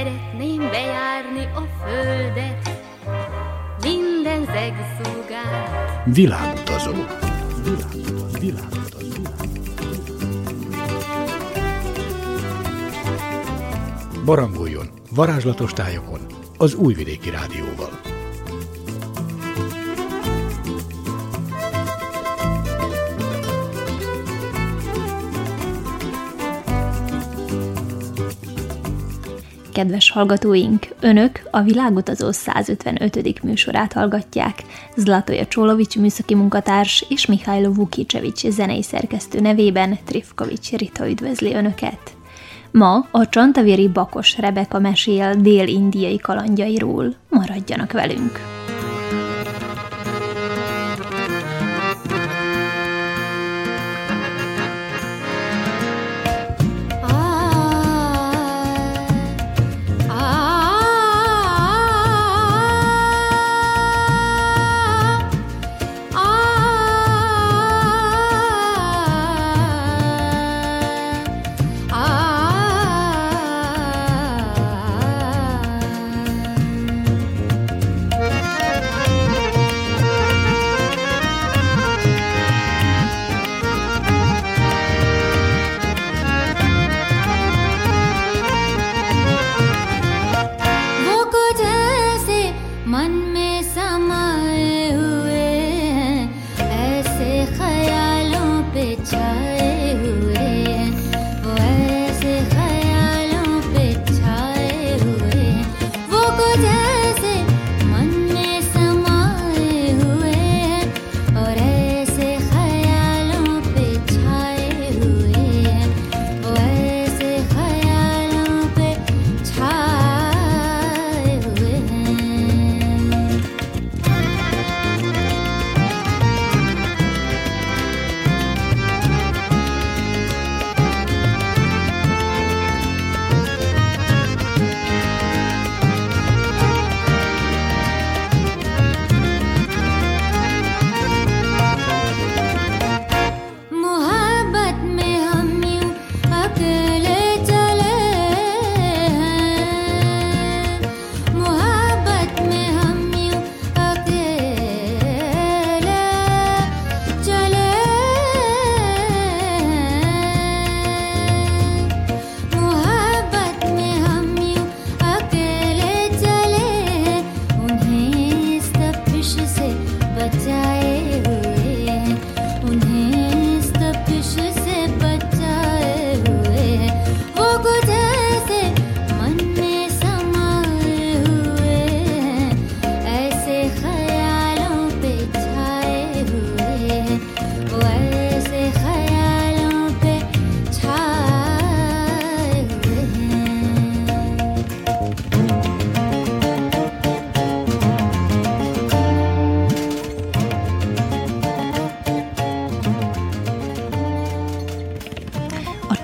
Szeretném bejárni a földet, minden zegszúgát. Világutazó. Világutazó. Világutazó. Barangoljon varázslatos tájokon az Újvidéki Rádióval. Kedves hallgatóink, Önök a Világutazó 155. műsorát hallgatják. Zlatoja Csolovics műszaki munkatárs és Mihály Vukicsevics zenei szerkesztő nevében Trifkovics Rita üdvözli Önöket. Ma a Csantavéri Bakos Rebeka mesél dél-indiai kalandjairól. Maradjanak velünk!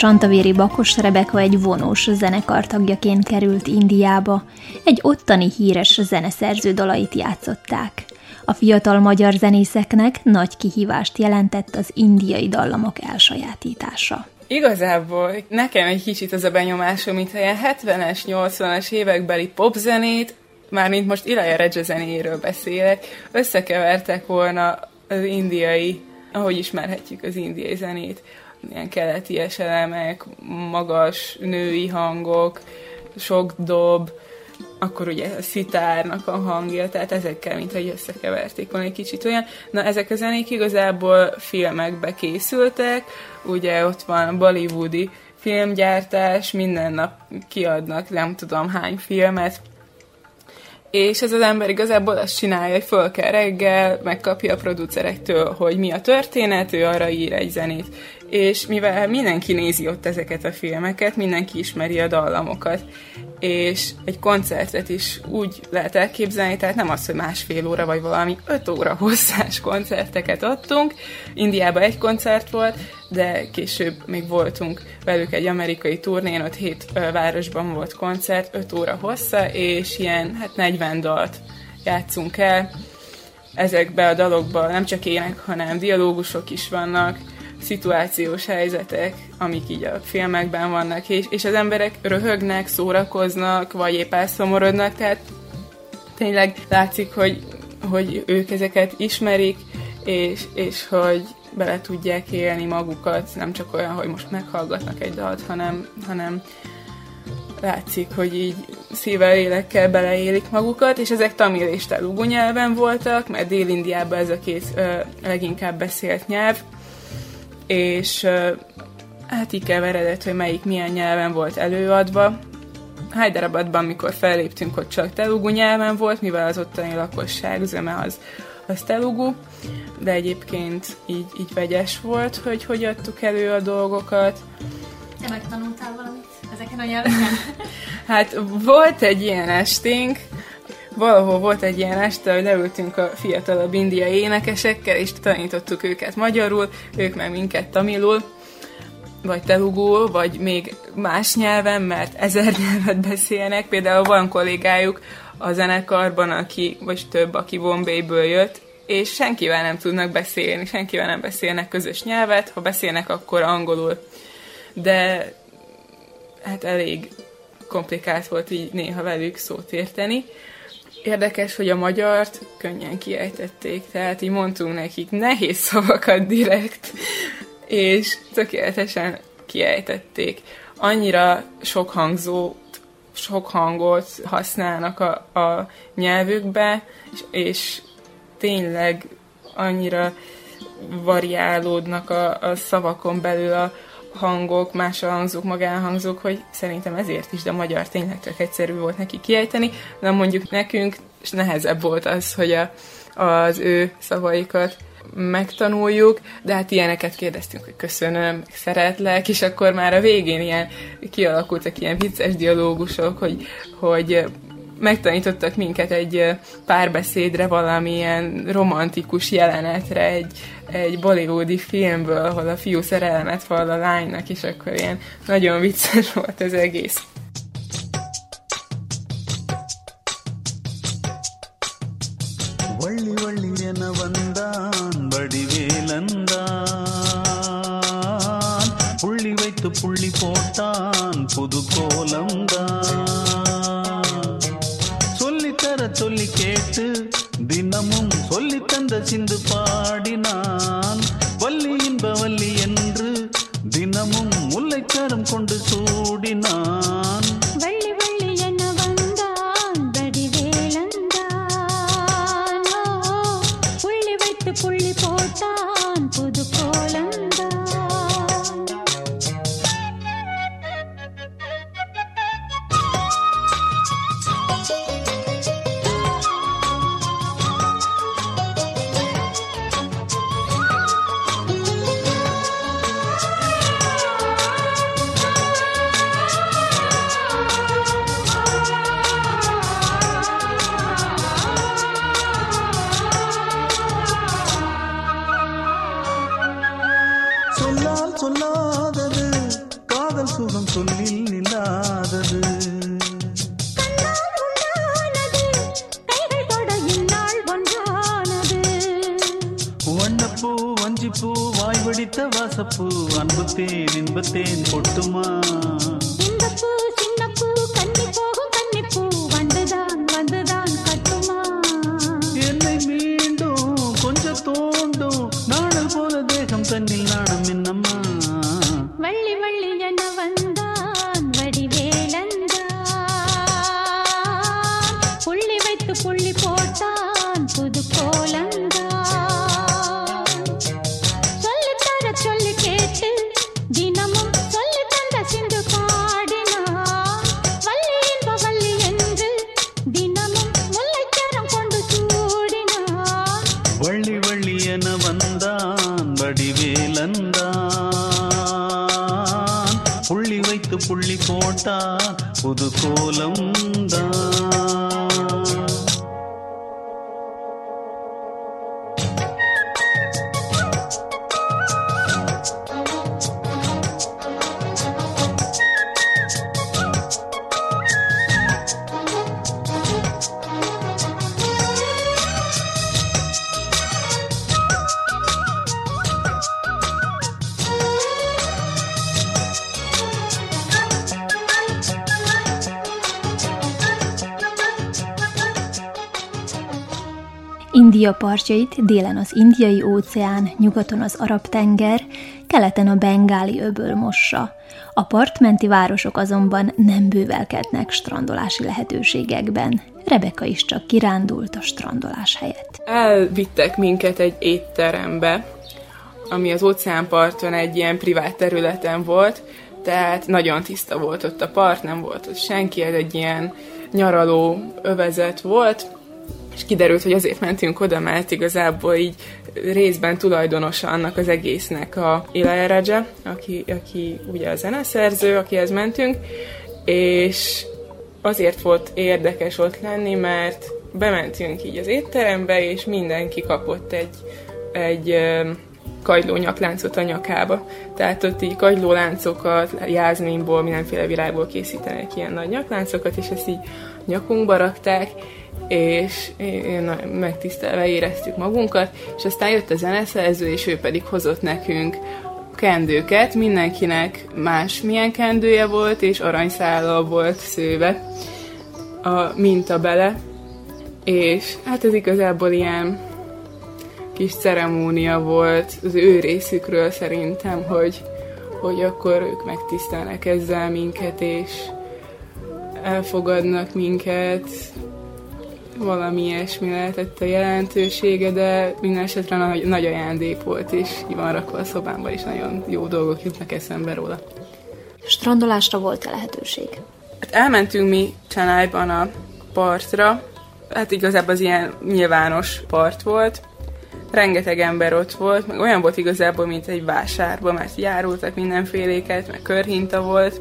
Csantavéri Bakos Rebeka egy vonós zenekar tagjaként került Indiába, egy ottani híres zeneszerző dalait játszották. A fiatal magyar zenészeknek nagy kihívást jelentett az indiai dallamok elsajátítása. Igazából nekem egy kicsit az a benyomásom, mint ilyen 70-es, 80-as évekbeli popzenét, mármint most Ilaja Regge zenéjéről beszélek, összekevertek volna az indiai, ahogy ismerhetjük az indiai zenét ilyen keleti elemek, magas női hangok, sok dob, akkor ugye a szitárnak a hangja, tehát ezekkel, mint hogy összekeverték volna egy kicsit olyan. Na, ezek a zenék igazából filmekbe készültek, ugye ott van a bollywoodi filmgyártás, minden nap kiadnak nem tudom hány filmet, és ez az ember igazából azt csinálja, hogy föl kell reggel, megkapja a producerektől, hogy mi a történet, ő arra ír egy zenét és mivel mindenki nézi ott ezeket a filmeket, mindenki ismeri a dallamokat, és egy koncertet is úgy lehet elképzelni, tehát nem az, hogy másfél óra vagy valami öt óra hosszás koncerteket adtunk. Indiában egy koncert volt, de később még voltunk velük egy amerikai turnén, ott hét városban volt koncert, öt óra hossza, és ilyen hát 40 dalt játszunk el. Ezekbe a dalokban nem csak ének, hanem dialógusok is vannak, szituációs helyzetek, amik így a filmekben vannak, és, és az emberek röhögnek, szórakoznak, vagy épp elszomorodnak, tehát tényleg látszik, hogy, hogy ők ezeket ismerik, és, és hogy bele tudják élni magukat, nem csak olyan, hogy most meghallgatnak egy dalt, hanem, hanem látszik, hogy így szívvel, élekkel beleélik magukat, és ezek tamil és telugu nyelven voltak, mert Dél-Indiában ez a két ö, leginkább beszélt nyelv, és hát így keveredett, hogy melyik milyen nyelven volt előadva. Hyderabadban, amikor felléptünk, ott csak telugu nyelven volt, mivel az ottani lakosság zöme az, az telugu, de egyébként így, így vegyes volt, hogy hogy adtuk elő a dolgokat. Te megtanultál valamit ezeken a nyelveken? hát volt egy ilyen esténk, valahol volt egy ilyen este, hogy leültünk a fiatalabb indiai énekesekkel, és tanítottuk őket magyarul, ők meg minket tamilul, vagy telugul, vagy még más nyelven, mert ezer nyelvet beszélnek. Például van kollégájuk a zenekarban, aki, vagy több, aki Bombayből jött, és senkivel nem tudnak beszélni, senkivel nem beszélnek közös nyelvet, ha beszélnek, akkor angolul. De hát elég komplikált volt így néha velük szót érteni. Érdekes, hogy a magyart könnyen kiejtették, tehát így mondtunk nekik nehéz szavakat direkt, és tökéletesen kiejtették. Annyira sok hangzót, sok hangot használnak a, a nyelvükbe, és, és tényleg annyira variálódnak a, a szavakon belül a hangok, más a hangzók, magánhangzók, hogy szerintem ezért is, de a magyar tényleg csak egyszerű volt neki kiejteni, de mondjuk nekünk és nehezebb volt az, hogy a, az ő szavaikat megtanuljuk, de hát ilyeneket kérdeztünk, hogy köszönöm, szeretlek, és akkor már a végén ilyen kialakultak ilyen vicces dialógusok, hogy, hogy megtanítottak minket egy párbeszédre, valamilyen romantikus jelenetre, egy, egy bollywoodi filmből, ahol a fiú szerelmet vall a lánynak, és akkor ilyen nagyon vicces volt az egész. Valli வள்ளி என வந்தான் வடிவேலந்தான் புள்ளி வைத்து புள்ளி போட்டான் புது கோலம்தான் சொல்லித்தர சொல்லி கேட்டு தினமும் சொல்லி தந்த சிந்து பாடினான் சொல்லால் சொல்லாதது காதல் சுகம் சொல்லில் ஒன்றானது. வண்ணப்பூ வஞ்சிப்பூ வாய் வெடித்த வாசப்பூ அன்புத்தேன் இன்பத்தேன் பொட்டுமா வள்ளி வள்ளி என வந்தான் வடிவேலந்தான். புள்ளி வைத்து புள்ளி போட்டான் புது கோலம் தான் India partjait délen az Indiai óceán, nyugaton az Arab-tenger, keleten a Bengáli öböl mossa. A partmenti városok azonban nem bővelkednek strandolási lehetőségekben. Rebeka is csak kirándult a strandolás helyett. Elvittek minket egy étterembe, ami az óceánparton egy ilyen privát területen volt, tehát nagyon tiszta volt ott a part, nem volt ott senki, ez egy ilyen nyaraló övezet volt, és kiderült, hogy azért mentünk oda, mert igazából így részben tulajdonosa annak az egésznek a Ilaeraja, aki, aki ugye a zeneszerző, akihez mentünk, és azért volt érdekes ott lenni, mert bementünk így az étterembe, és mindenki kapott egy, egy kagyló nyakláncot a nyakába. Tehát ott így kagylóláncokat, jázminból, mindenféle virágból készítenek ilyen nagy nyakláncokat, és ezt így nyakunkba rakták, és megtisztelve éreztük magunkat, és aztán jött a zeneszerző, és ő pedig hozott nekünk kendőket, mindenkinek más milyen kendője volt, és aranyszállal volt szőve a minta bele, és hát ez igazából ilyen kis ceremónia volt az ő részükről szerintem, hogy, hogy akkor ők megtisztelnek ezzel minket, és elfogadnak minket, valami ilyesmi lehetett a jelentősége, de minden esetre nagy, nagy ajándék volt, és ki van rakva a szobámban, és nagyon jó dolgok jutnak eszembe róla. Strandolásra volt-e lehetőség? Hát elmentünk mi Csanájban a partra, hát igazából az ilyen nyilvános part volt, rengeteg ember ott volt, meg olyan volt igazából, mint egy vásárban, mert járultak mindenféléket, meg körhinta volt,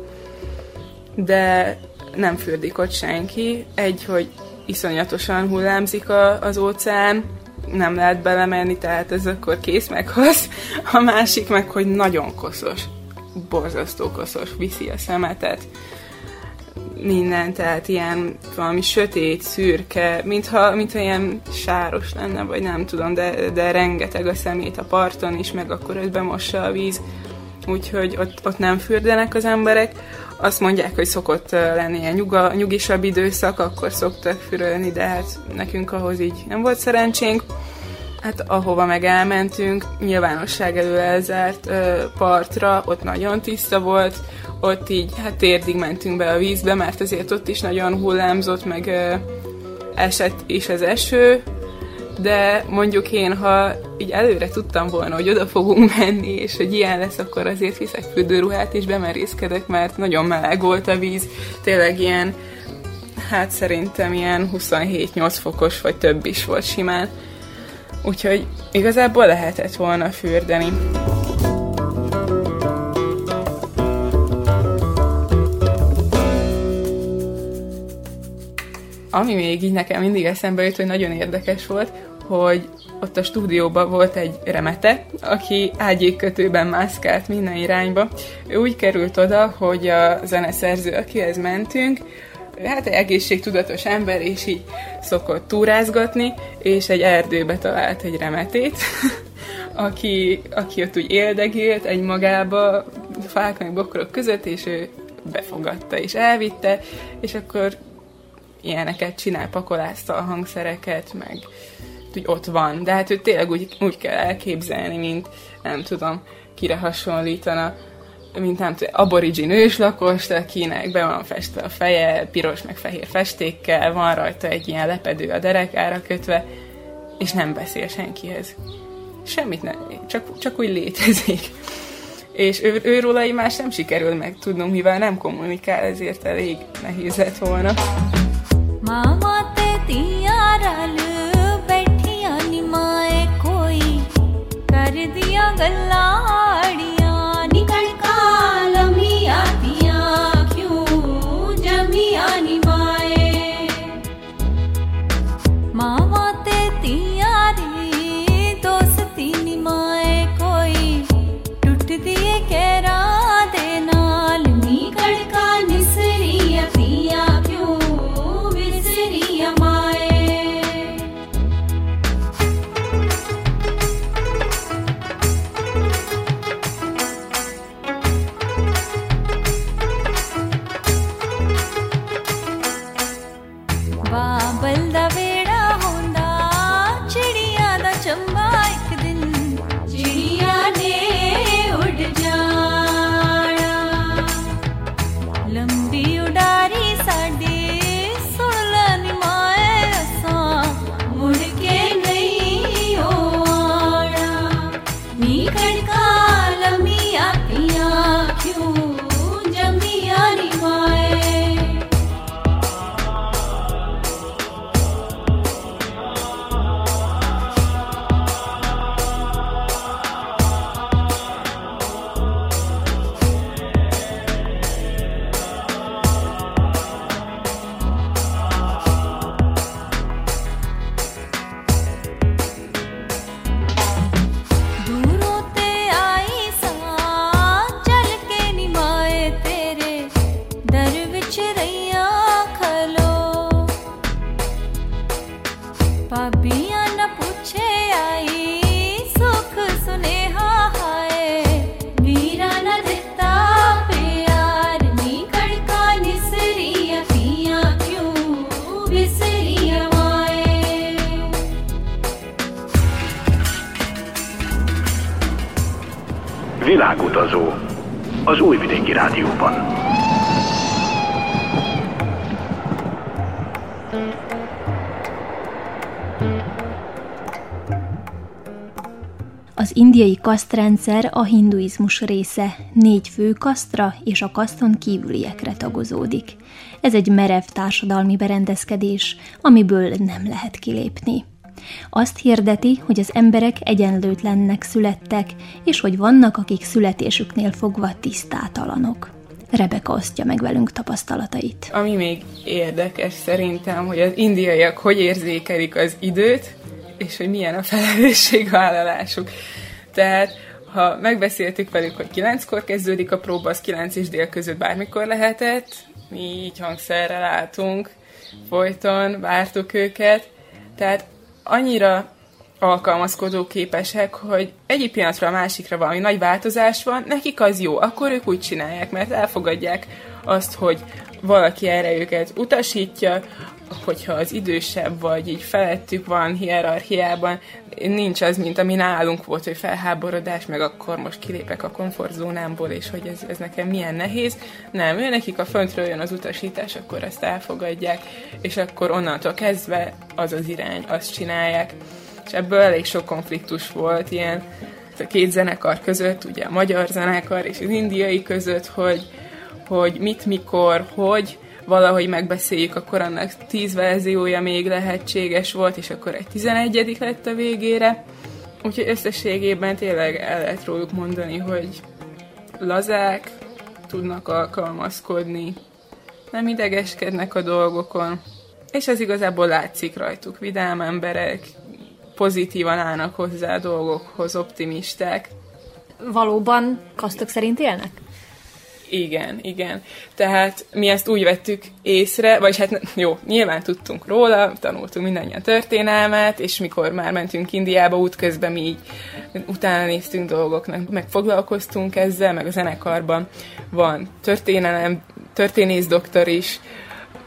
de nem fürdik ott senki. Egy, hogy iszonyatosan hullámzik a, az óceán, nem lehet belemenni, tehát ez akkor kész meghoz. A másik meg, hogy nagyon koszos, borzasztó koszos, viszi a szemetet minden, tehát ilyen valami sötét, szürke, mintha, mintha ilyen sáros lenne, vagy nem tudom, de, de rengeteg a szemét a parton is, meg akkor őt bemossa a víz, úgyhogy ott, ott nem fürdenek az emberek. Azt mondják, hogy szokott lenni ilyen nyuga, nyugisabb időszak, akkor szoktak fürölni, de hát nekünk ahhoz így nem volt szerencsénk. Hát ahova meg elmentünk, nyilvánosság elő elzárt ö, partra, ott nagyon tiszta volt, ott így hát térdig mentünk be a vízbe, mert azért ott is nagyon hullámzott, meg ö, esett is az eső, de mondjuk én, ha így előre tudtam volna, hogy oda fogunk menni, és hogy ilyen lesz, akkor azért viszek fürdőruhát, és bemerészkedek, mert nagyon meleg volt a víz, tényleg ilyen, hát szerintem ilyen 27-8 fokos, vagy több is volt simán. Úgyhogy igazából lehetett volna fürdeni. Ami még így nekem mindig eszembe jut, hogy nagyon érdekes volt, hogy ott a stúdióban volt egy remete, aki ágyékkötőben mászkált minden irányba. Ő úgy került oda, hogy a zeneszerző, akihez mentünk, hát egy egészségtudatos ember, és így szokott túrázgatni, és egy erdőbe talált egy remetét, aki, aki ott úgy éldegélt egy magába, fák meg bokrok között, és ő befogadta és elvitte, és akkor ilyeneket csinál, pakolázta a hangszereket, meg úgy ott van. De hát ő tényleg úgy, úgy kell elképzelni, mint nem tudom, kire hasonlítana, mint nem tudom, aborigin őslakost, akinek be van festve a feje, piros meg fehér festékkel, van rajta egy ilyen lepedő a derekára kötve, és nem beszél senkihez. Semmit nem, csak, csak úgy létezik. És ő, őróla más nem sikerül meg tudnunk, mivel nem kommunikál, ezért elég nehéz lett volna. ਮਾਵਾਂ ਤੇ ਧੀਆਂ ਰਲ ਬੈਠੀਆਂ ਨਿਮਾਏ ਕੋਈ ਕਰਦੀਆਂ ਗੱਲਾਂ ਆੜੀ indiai kasztrendszer a hinduizmus része, négy fő kasztra és a kaszton kívüliekre tagozódik. Ez egy merev társadalmi berendezkedés, amiből nem lehet kilépni. Azt hirdeti, hogy az emberek egyenlőtlennek születtek, és hogy vannak, akik születésüknél fogva tisztátalanok. Rebeka osztja meg velünk tapasztalatait. Ami még érdekes szerintem, hogy az indiaiak hogy érzékelik az időt, és hogy milyen a felelősségvállalásuk. Tehát, ha megbeszéltük velük, hogy kilenckor kezdődik a próba, az kilenc és dél között bármikor lehetett, mi így hangszerrel álltunk, folyton vártuk őket, tehát annyira alkalmazkodó képesek, hogy egyik pillanatra a másikra valami nagy változás van, nekik az jó, akkor ők úgy csinálják, mert elfogadják azt, hogy valaki erre őket utasítja, hogyha az idősebb vagy így felettük van hierarchiában, nincs az, mint ami nálunk volt, hogy felháborodás, meg akkor most kilépek a komfortzónámból, és hogy ez, ez nekem milyen nehéz. Nem, ő nekik a föntről jön az utasítás, akkor ezt elfogadják, és akkor onnantól kezdve az az irány, azt csinálják. És ebből elég sok konfliktus volt, ilyen a két zenekar között, ugye a magyar zenekar és az indiai között, hogy, hogy mit, mikor, hogy, valahogy megbeszéljük, akkor annak tíz verziója még lehetséges volt, és akkor egy tizenegyedik lett a végére. Úgyhogy összességében tényleg el lehet róluk mondani, hogy lazák, tudnak alkalmazkodni, nem idegeskednek a dolgokon, és ez igazából látszik rajtuk. Vidám emberek, pozitívan állnak hozzá a dolgokhoz, optimisták. Valóban kasztok szerint élnek? Igen, igen. Tehát mi ezt úgy vettük észre, vagy hát jó, nyilván tudtunk róla, tanultunk mindannyian történelmet, és mikor már mentünk Indiába útközben, mi így utána néztünk dolgoknak, meg foglalkoztunk ezzel, meg a zenekarban van történelem, történész doktor is,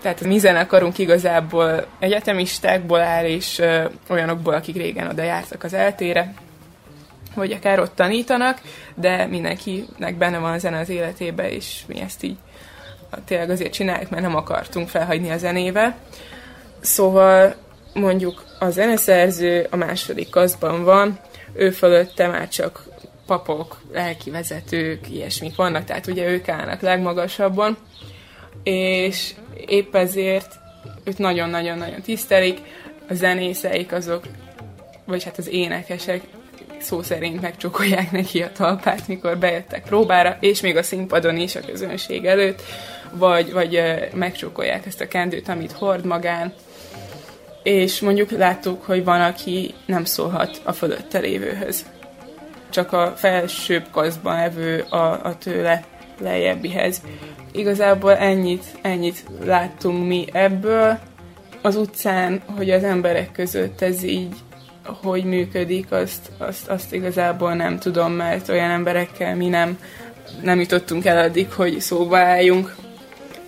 tehát mi zenekarunk igazából egyetemistákból áll, és ö, olyanokból, akik régen oda jártak az eltére, vagy akár ott tanítanak, de mindenkinek benne van a zene az életébe, és mi ezt így tényleg azért csináljuk, mert nem akartunk felhagyni a zenével. Szóval mondjuk a zeneszerző a második kaszban van, ő fölötte már csak papok, lelki vezetők, ilyesmik vannak, tehát ugye ők állnak legmagasabban, és épp ezért őt nagyon-nagyon-nagyon tisztelik, a zenészeik azok, vagy hát az énekesek szó szerint megcsokolják neki a talpát, mikor bejöttek próbára, és még a színpadon is a közönség előtt, vagy, vagy ö, megcsokolják ezt a kendőt, amit hord magán, és mondjuk láttuk, hogy van, aki nem szólhat a fölötte lévőhöz. Csak a felsőbb kaszban levő a, a tőle lejjebbihez. Igazából ennyit, ennyit láttunk mi ebből. Az utcán, hogy az emberek között ez így hogy működik, azt, azt, azt igazából nem tudom, mert olyan emberekkel mi nem, nem jutottunk el addig, hogy szóba álljunk,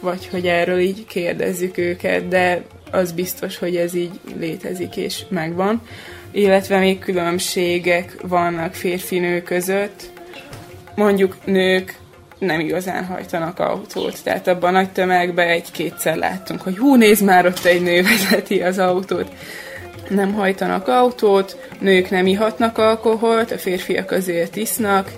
vagy hogy erről így kérdezzük őket, de az biztos, hogy ez így létezik és megvan. Illetve még különbségek vannak férfi-nő között. Mondjuk nők nem igazán hajtanak autót. Tehát abban a nagy tömegben egy-kétszer láttunk, hogy hú, nézd már, ott egy nő vezeti az autót. Nem hajtanak autót, nők nem ihatnak alkoholt, a férfiak azért isznak,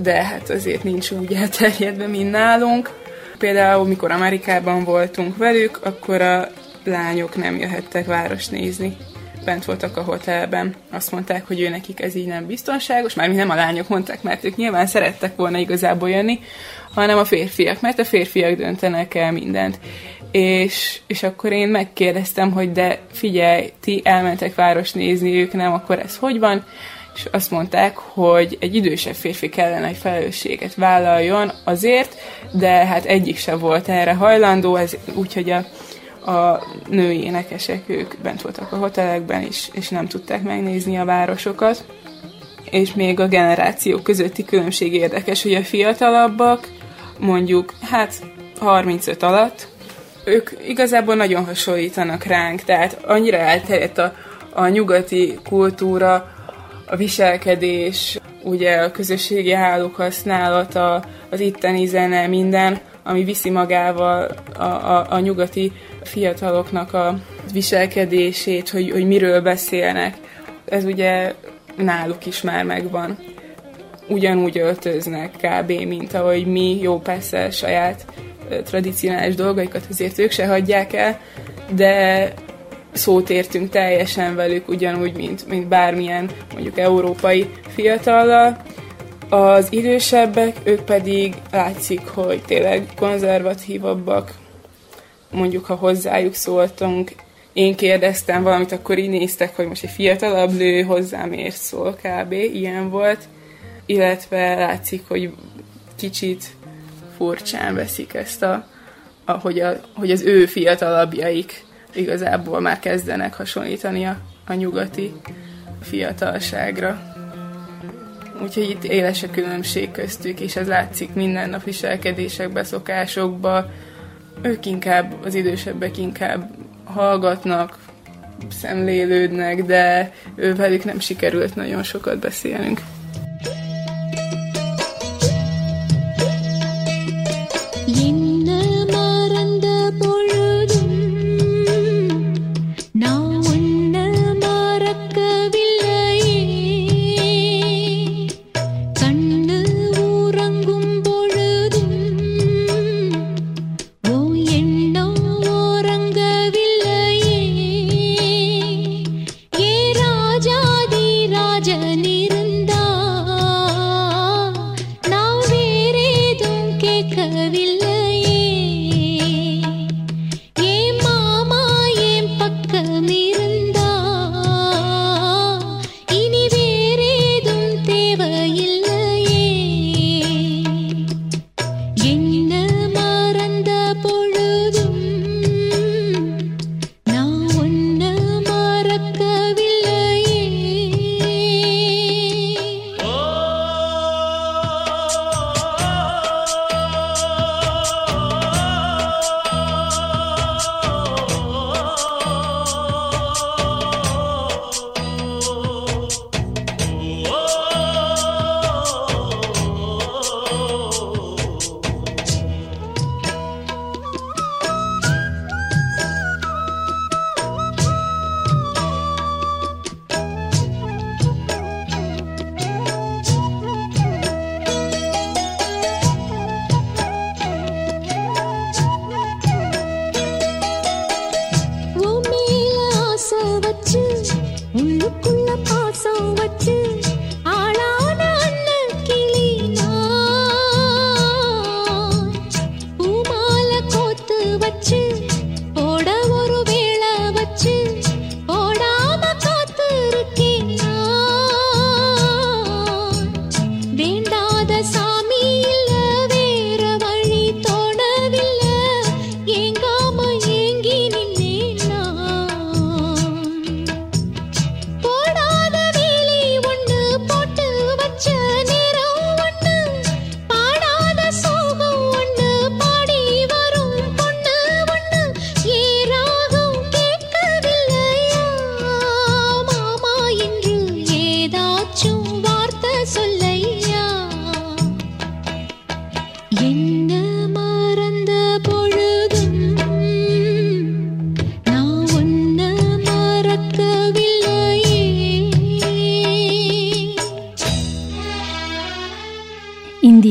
de hát azért nincs úgy elterjedve, mint nálunk. Például, mikor Amerikában voltunk velük, akkor a lányok nem jöhettek város nézni. Bent voltak a hotelben. Azt mondták, hogy ő nekik ez így nem biztonságos. Már nem a lányok mondták, mert ők nyilván szerettek volna igazából jönni, hanem a férfiak, mert a férfiak döntenek el mindent. És, és akkor én megkérdeztem, hogy de figyelj, ti elmentek város nézni, ők nem, akkor ez hogy van? és azt mondták, hogy egy idősebb férfi kellene, egy felelősséget vállaljon azért, de hát egyik sem volt erre hajlandó, ez, úgyhogy a, a női énekesek, ők bent voltak a hotelekben is, és nem tudták megnézni a városokat. És még a generációk közötti különbség érdekes, hogy a fiatalabbak, mondjuk, hát 35 alatt, ők igazából nagyon hasonlítanak ránk, tehát annyira elterjedt a, a nyugati kultúra, a viselkedés, ugye a közösségi hálók használata, az itteni zene, minden, ami viszi magával a, a, a nyugati fiataloknak a viselkedését, hogy, hogy miről beszélnek. Ez ugye náluk is már megvan. Ugyanúgy öltöznek kb. mint ahogy mi, jó persze saját tradicionális dolgaikat azért ők se hagyják el, de szót értünk teljesen velük, ugyanúgy, mint, mint bármilyen mondjuk európai fiatallal. Az idősebbek, ők pedig látszik, hogy tényleg konzervatívabbak, mondjuk ha hozzájuk szóltunk, én kérdeztem valamit, akkor így néztek, hogy most egy fiatalabb nő hozzám miért szól kb. Ilyen volt. Illetve látszik, hogy kicsit furcsán veszik ezt a, a, hogy, a hogy az ő fiatalabbjaik igazából már kezdenek hasonlítani a, a nyugati fiatalságra. Úgyhogy itt éles a különbség köztük, és ez látszik minden nap viselkedésekbe, szokásokba. Ők inkább, az idősebbek inkább hallgatnak, szemlélődnek, de velük nem sikerült nagyon sokat beszélnünk.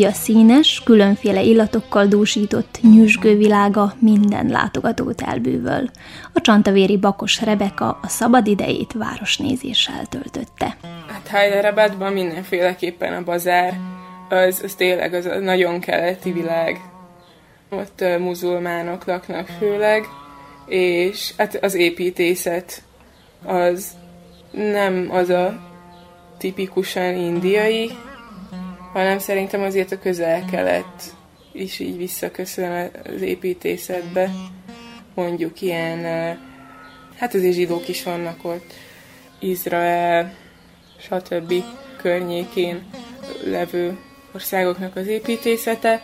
India színes, különféle illatokkal dúsított nyüzsgő világa minden látogatót elbűvöl. A csantavéri bakos Rebeka a szabad idejét városnézéssel töltötte. Hát Hyderabadban mindenféleképpen a bazár, az, az tényleg az a nagyon keleti világ. Ott uh, muzulmánok laknak főleg, és hát az építészet az nem az a tipikusan indiai, hanem szerintem azért a közel-kelet is így visszaköszön az építészetbe. Mondjuk ilyen, hát azért zsidók is vannak ott, Izrael, stb. környékén levő országoknak az építészete.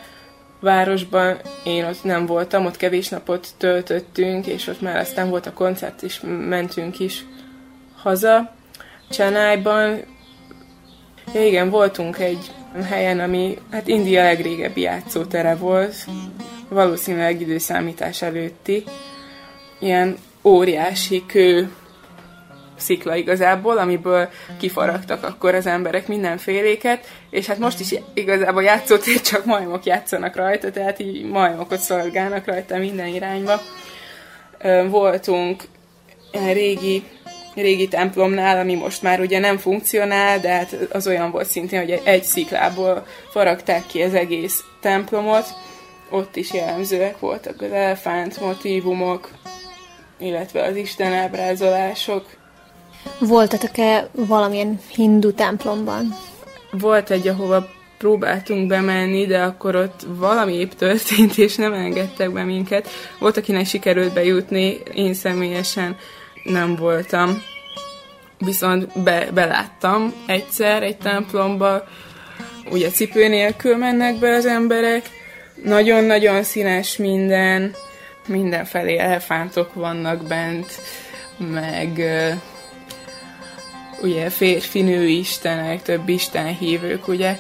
Városban én ott nem voltam, ott kevés napot töltöttünk, és ott már aztán volt a koncert, és mentünk is haza. Csenájban, ja igen, voltunk egy helyen, ami hát India legrégebbi játszótere volt, valószínűleg időszámítás előtti. Ilyen óriási kő szikla igazából, amiből kifaragtak akkor az emberek mindenféléket, és hát most is igazából játszótér, csak majmok játszanak rajta, tehát így majmokot szolgálnak rajta minden irányba. Voltunk régi régi templomnál, ami most már ugye nem funkcionál, de hát az olyan volt szintén, hogy egy sziklából faragták ki az egész templomot. Ott is jellemzőek voltak az elefánt motívumok, illetve az Isten ábrázolások. Voltatok-e valamilyen hindu templomban? Volt egy, ahova próbáltunk bemenni, de akkor ott valami épp történt, és nem engedtek be minket. Volt, akinek sikerült bejutni, én személyesen nem voltam. Viszont be, beláttam egyszer egy templomba, ugye cipő nélkül mennek be az emberek, nagyon-nagyon színes minden, mindenfelé elefántok vannak bent, meg ugye férfi-nő istenek, több isten hívők, ugye,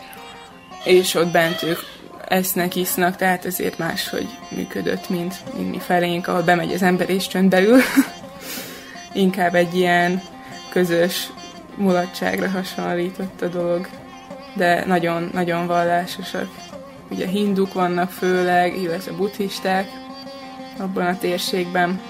és ott bent ők esznek, isznak, tehát ezért máshogy működött, mint, mint mi felénk, ahol bemegy az ember és csönd. inkább egy ilyen közös mulatságra hasonlított a dolog, de nagyon-nagyon vallásosak. Ugye hinduk vannak főleg, illetve buddhisták abban a térségben.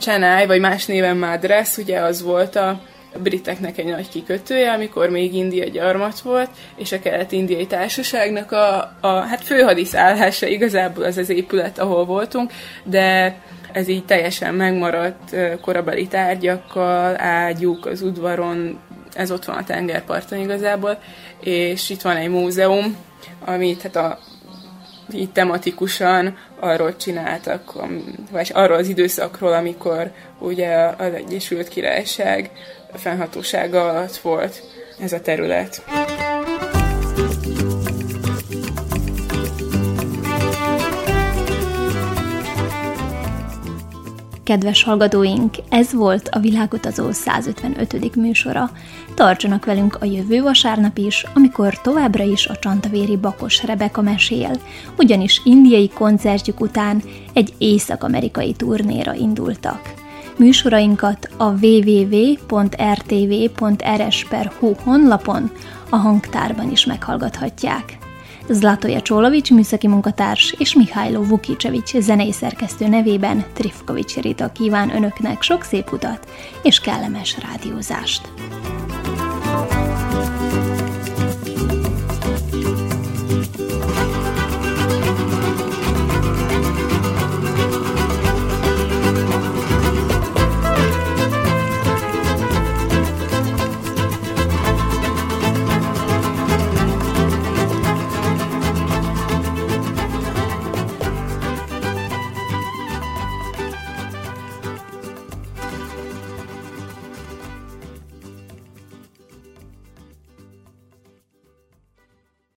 Chennai, vagy más néven Madras, ugye az volt a briteknek egy nagy kikötője, amikor még India gyarmat volt, és a kelet-indiai társaságnak a, a hát főhadiszállása igazából az az épület, ahol voltunk, de ez így teljesen megmaradt korabeli tárgyakkal, ágyuk az udvaron, ez ott van a tengerparton igazából, és itt van egy múzeum, amit hát a így tematikusan arról csináltak, vagy arról az időszakról, amikor ugye az Egyesült Királyság fennhatósága alatt volt ez a terület. Kedves hallgatóink, ez volt a Világutazó 155. műsora. Tartsanak velünk a jövő vasárnap is, amikor továbbra is a csantavéri Bakos Rebeka mesél, ugyanis indiai koncertjük után egy észak-amerikai turnéra indultak. Műsorainkat a www.rtv.rs.hu honlapon a hangtárban is meghallgathatják. Zlatoja Csolovics műszaki munkatárs és Mihály Vukicsevics zenei szerkesztő nevében Trifkovics Rita kíván önöknek sok szép utat és kellemes rádiózást. thank you